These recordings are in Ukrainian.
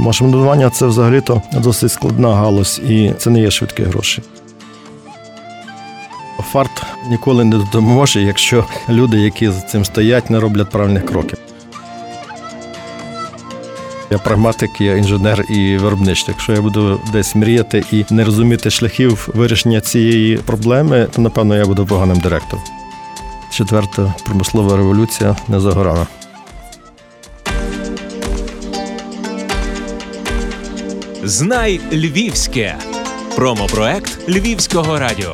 Машинобудування це взагалі-то досить складна галузь і це не є швидкі гроші. Фарт ніколи не допоможе, якщо люди, які за цим стоять, не роблять правильних кроків. Я прагматик, я інженер і виробничник. Якщо я буду десь мріяти і не розуміти шляхів вирішення цієї проблеми, то напевно я буду поганим директором. Четверта промислова революція не загорала. Знай Львівське. Промопроект Львівського радіо.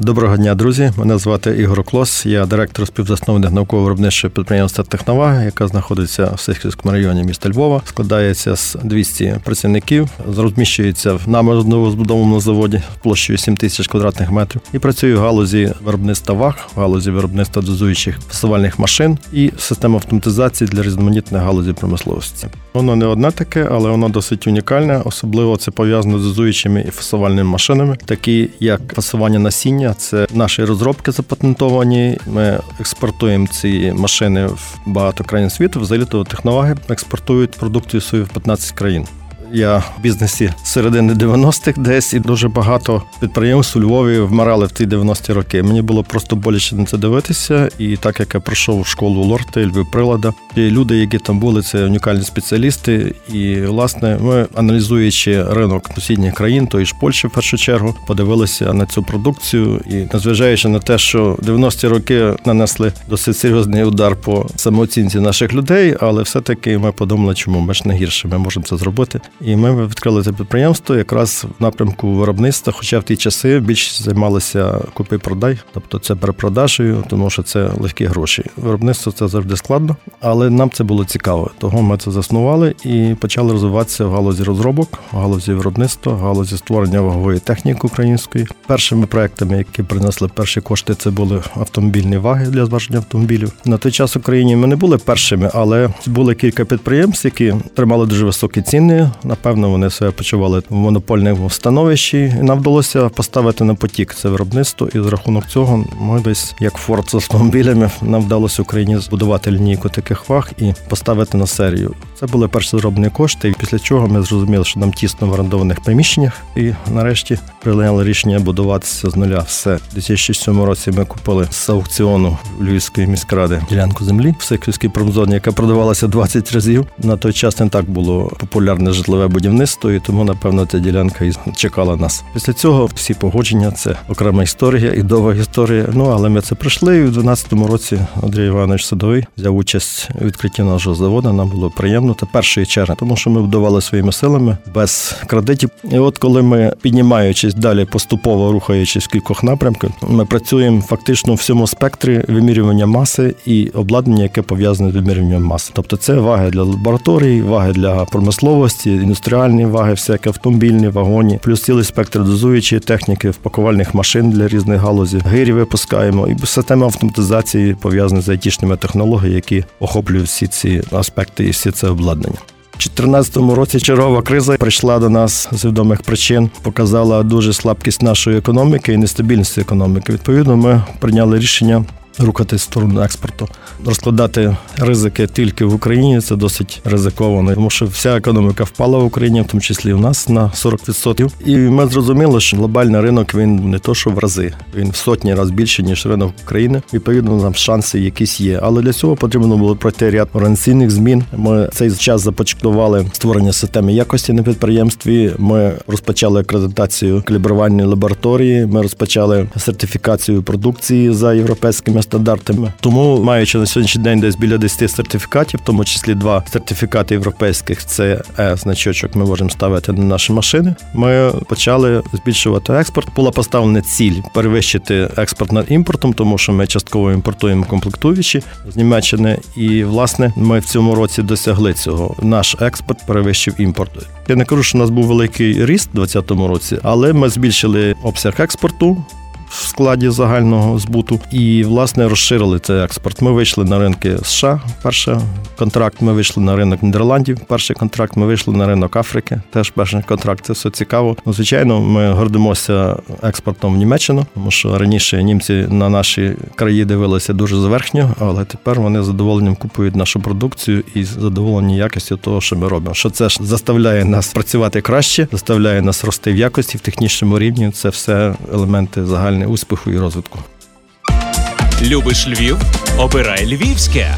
Доброго дня, друзі. Мене звати Ігор Клос. Я директор співзасновник науково-виробничого підприємства Технова, яка знаходиться в Сихівському районі міста Львова. Складається з 200 працівників, розміщується в на новозбудованому заводі площею 7 тисяч квадратних метрів і працює в галузі виробництва ваг, в галузі виробництва дозуючих фасувальних машин і систем автоматизації для різноманітних галузі промисловості. Воно не одне таке, але воно досить унікальне. Особливо це пов'язано з дозуючими і фасувальними машинами, такі як фасування насіння обладнання. Це наші розробки запатентовані. Ми експортуємо ці машини в багато країн світу. Взагалі то технологи експортують продукцію свою в 15 країн. Я в бізнесі середини 90-х десь і дуже багато підприємств у Львові вмирали в ті 90-ті роки. Мені було просто боляче на це дивитися. І так як я пройшов школу Лорти, Львів прилада, і люди, які там були, це унікальні спеціалісти. І власне ми, аналізуючи ринок сусідніх країн, тої ж Польщі, в першу чергу, подивилися на цю продукцію. І незважаючи на те, що 90-ті роки нанесли досить серйозний удар по самооцінці наших людей, але все-таки ми подумали, чому ми ж не гірше, ми можемо це зробити. І ми відкрили це підприємство якраз в напрямку виробництва. Хоча в ті часи більше займалися купи-продай, тобто це перепродажею, тому що це легкі гроші. Виробництво це завжди складно, але нам це було цікаво. Того ми це заснували і почали розвиватися в галузі розробок, в галузі виробництва, в галузі створення вагової техніки української. Першими проектами, які принесли перші кошти, це були автомобільні ваги для зваження автомобілів. На той час в Україні ми не були першими, але були кілька підприємств, які тримали дуже високі ціни. Напевно, вони себе почували в монопольному становищі, і нам вдалося поставити на потік це виробництво. І з рахунок цього ми десь як Форд з автомобілями нам вдалося Україні збудувати лінійку таких ваг і поставити на серію. Це були перші зроблені кошти. Після чого ми зрозуміли, що нам тісно в орендованих приміщеннях, і нарешті прийняли рішення будуватися з нуля. Все У 2007 році ми купили з аукціону Львівської міськради ділянку землі в Сиківській промзоні, яка продавалася 20 разів. На той час не так було популярне житло житлове будівництво, і тому, напевно, ця ділянка і чекала нас. Після цього всі погодження це окрема історія і довга історія. Ну але ми це пройшли. І в 12-му році Андрій Іванович Садовий взяв участь у відкритті нашого заводу. Нам було приємно та першої черги, тому що ми вдавали своїми силами без кредитів. І от коли ми піднімаючись далі, поступово рухаючись в кількох напрямках, ми працюємо фактично в всьому спектрі вимірювання маси і обладнання, яке пов'язане з вимірюванням маси. Тобто це ваги для лабораторії, ваги для промисловості індустріальні ваги, всякі автомобільні, вагоні, плюс цілий спектр дозуючої техніки, впакувальних машин для різних галузів. Гирі випускаємо і система автоматизації пов'язана з айтішними технологіями, які охоплюють всі ці аспекти і всі це обладнання. У 2014 році чергова криза прийшла до нас з відомих причин, показала дуже слабкість нашої економіки і нестабільність економіки. Відповідно, ми прийняли рішення рухатись сторону експорту, розкладати ризики тільки в Україні. Це досить ризиковано, тому що вся економіка впала в Україні, в тому числі в нас на 40%. І ми зрозуміли, що глобальний ринок він не то, що в рази, він в сотні разів більше ніж ринок України. Відповідно, там шанси якісь є. Але для цього потрібно було пройти ряд організаційних змін. Ми цей час започаткували створення системи якості на підприємстві. Ми розпочали акредитацію калібрувальної лабораторії. Ми розпочали сертифікацію продукції за європейськими стандартами. Тому, маючи на сьогоднішній день десь біля 10 сертифікатів, в тому числі два сертифікати європейських, це е значочок ми можемо ставити на наші машини. Ми почали збільшувати експорт. Була поставлена ціль перевищити експорт над імпортом, тому що ми частково імпортуємо комплектуючі з Німеччини, і власне ми в цьому році досягли цього. Наш експорт перевищив імпорт. Я не кажу, що у нас був великий ріст у 2020 році, але ми збільшили обсяг експорту в складі загального збуту. І власне розширили цей експорт. Ми вийшли на ринки США. Перший контракт. Ми вийшли на ринок Нідерландів. Перший контракт. Ми вийшли на ринок Африки. Теж перший контракт. Це все цікаво. Ну, звичайно, ми гордимося експортом в Німеччину, тому що раніше німці на наші краї дивилися дуже зверхньо, але тепер вони задоволенням купують нашу продукцію і задоволені якістю того, що ми робимо. Що це ж заставляє нас працювати краще, заставляє нас рости в якості в технічному рівні. Це все елементи загального успіху і розвитку. Любиш Львів? Обирай Львівське.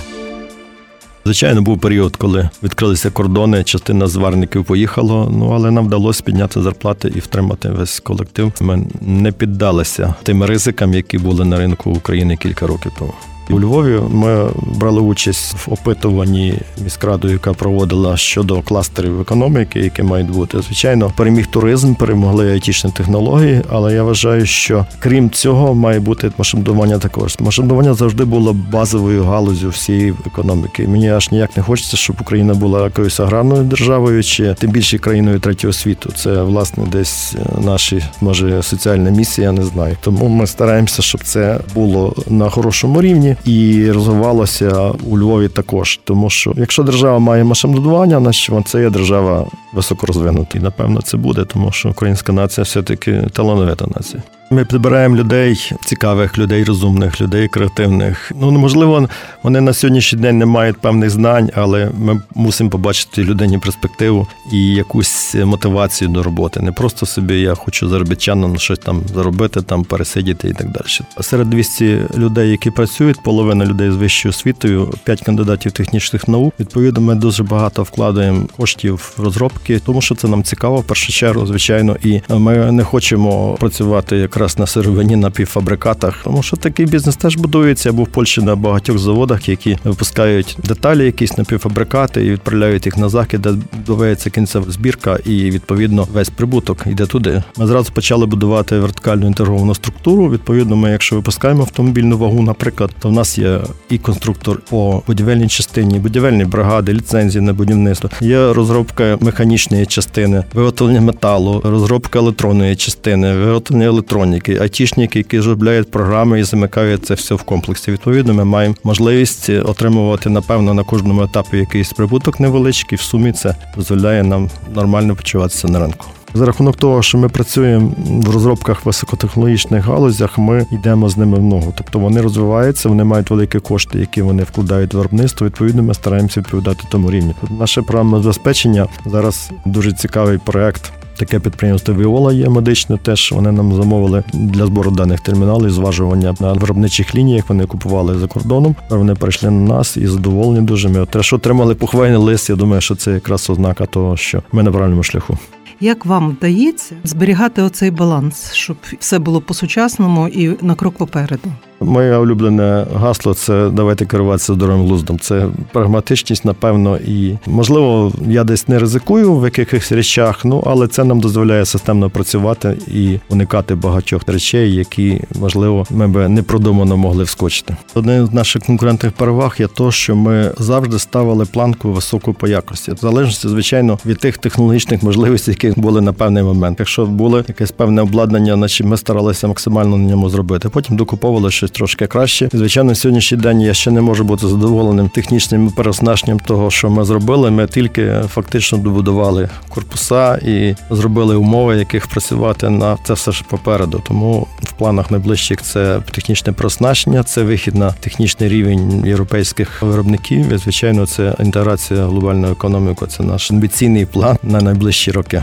Звичайно, був період, коли відкрилися кордони, частина зварників поїхала. Ну але нам вдалося підняти зарплати і втримати весь колектив. Ми не піддалися тим ризикам, які були на ринку України кілька років тому. У Львові ми брали участь в опитуванні міськрадою, яка проводила щодо кластерів економіки, які мають бути. Звичайно, переміг туризм, перемогли айтішні технології, але я вважаю, що крім цього має бути машинобудування також. Машинобудування завжди було базовою галузю всієї економіки. Мені аж ніяк не хочеться, щоб Україна була якоюсь аграрною державою, чи тим більше країною третього світу. Це власне десь е, наші може соціальна місія, я не знаю. Тому ми стараємося, щоб це було на хорошому рівні і розвивалося у Львові також. Тому що якщо держава має машинобудування, значить це є держава високорозвинута. І напевно це буде, тому що українська нація все-таки талановита нація. Ми підбираємо людей цікавих, людей розумних, людей креативних. Ну неможливо, вони на сьогоднішній день не мають певних знань, але ми мусимо побачити людині перспективу і якусь мотивацію до роботи. Не просто собі я хочу заробітчаном щось там заробити, там пересидіти і так далі. Серед 200 людей, які працюють, половина людей з вищою освітою, 5 кандидатів технічних наук. Відповідно, ми дуже багато вкладаємо коштів в розробки, тому що це нам цікаво в першу чергу, звичайно, і ми не хочемо працювати якраз на сировині на півфабрикатах, тому що такий бізнес теж будується. Був в Польщі на багатьох заводах, які випускають деталі, якісь напівфабрикати і відправляють їх на захід, де доведеться кінцева збірка, і відповідно весь прибуток йде туди. Ми зразу почали будувати вертикальну інтегровану структуру. Відповідно, ми, якщо випускаємо автомобільну вагу, наприклад, то в нас є і конструктор по будівельній частині, будівельні бригади, ліцензії на будівництво. Є розробка механічної частини, виготовлення металу, розробка електронної частини, виготовлення електроніки, айтішники, які зробляють програми і замикають це все в комплексі. Відповідно, ми маємо можливість отримувати, напевно, на кожному етапі якийсь прибуток невеличкий. В сумі це дозволяє нам нормально почуватися на ринку. За рахунок того, що ми працюємо в розробках високотехнологічних галузях, ми йдемо з ними в ногу. Тобто вони розвиваються, вони мають великі кошти, які вони вкладають в виробництво. Відповідно, ми стараємося відповідати тому рівні. Наше програмне забезпечення зараз дуже цікавий проект. Таке підприємство Віола є медичне. Теж вони нам замовили для збору даних терміналів, зважування на виробничих лініях. Вони купували за кордоном. Вони перейшли на нас і задоволені дуже. Ми що отримали похвальний лист. Я думаю, що це якраз ознака того, що ми на правильному шляху. Як вам вдається зберігати оцей баланс, щоб все було по-сучасному і на крок попереду? Моє улюблене гасло це давайте керуватися здоровим глуздом. Це прагматичність, напевно, і можливо, я десь не ризикую в якихось речах, ну але це нам дозволяє системно працювати і уникати багатьох речей, які можливо ми би непродумано могли вскочити. Одним з наших конкурентних переваг є то, що ми завжди ставили планку високу по якості, в залежності, звичайно, від тих технологічних можливостей, які були на певний момент. Якщо було якесь певне обладнання, значить ми старалися максимально на ньому зробити. Потім докуповували щось трошки краще. Звичайно, сьогоднішній день я ще не можу бути задоволеним технічним переоснащенням того, що ми зробили. Ми тільки фактично добудували корпуса і зробили умови, яких працювати на це все ж попереду. Тому в планах найближчих це технічне переоснащення, це вихід на технічний рівень європейських виробників. І, звичайно, це інтеграція глобальної економіки. Це наш амбіційний план на найближчі роки.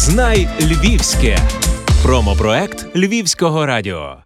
Знай Львівське промопроект Львівського радіо.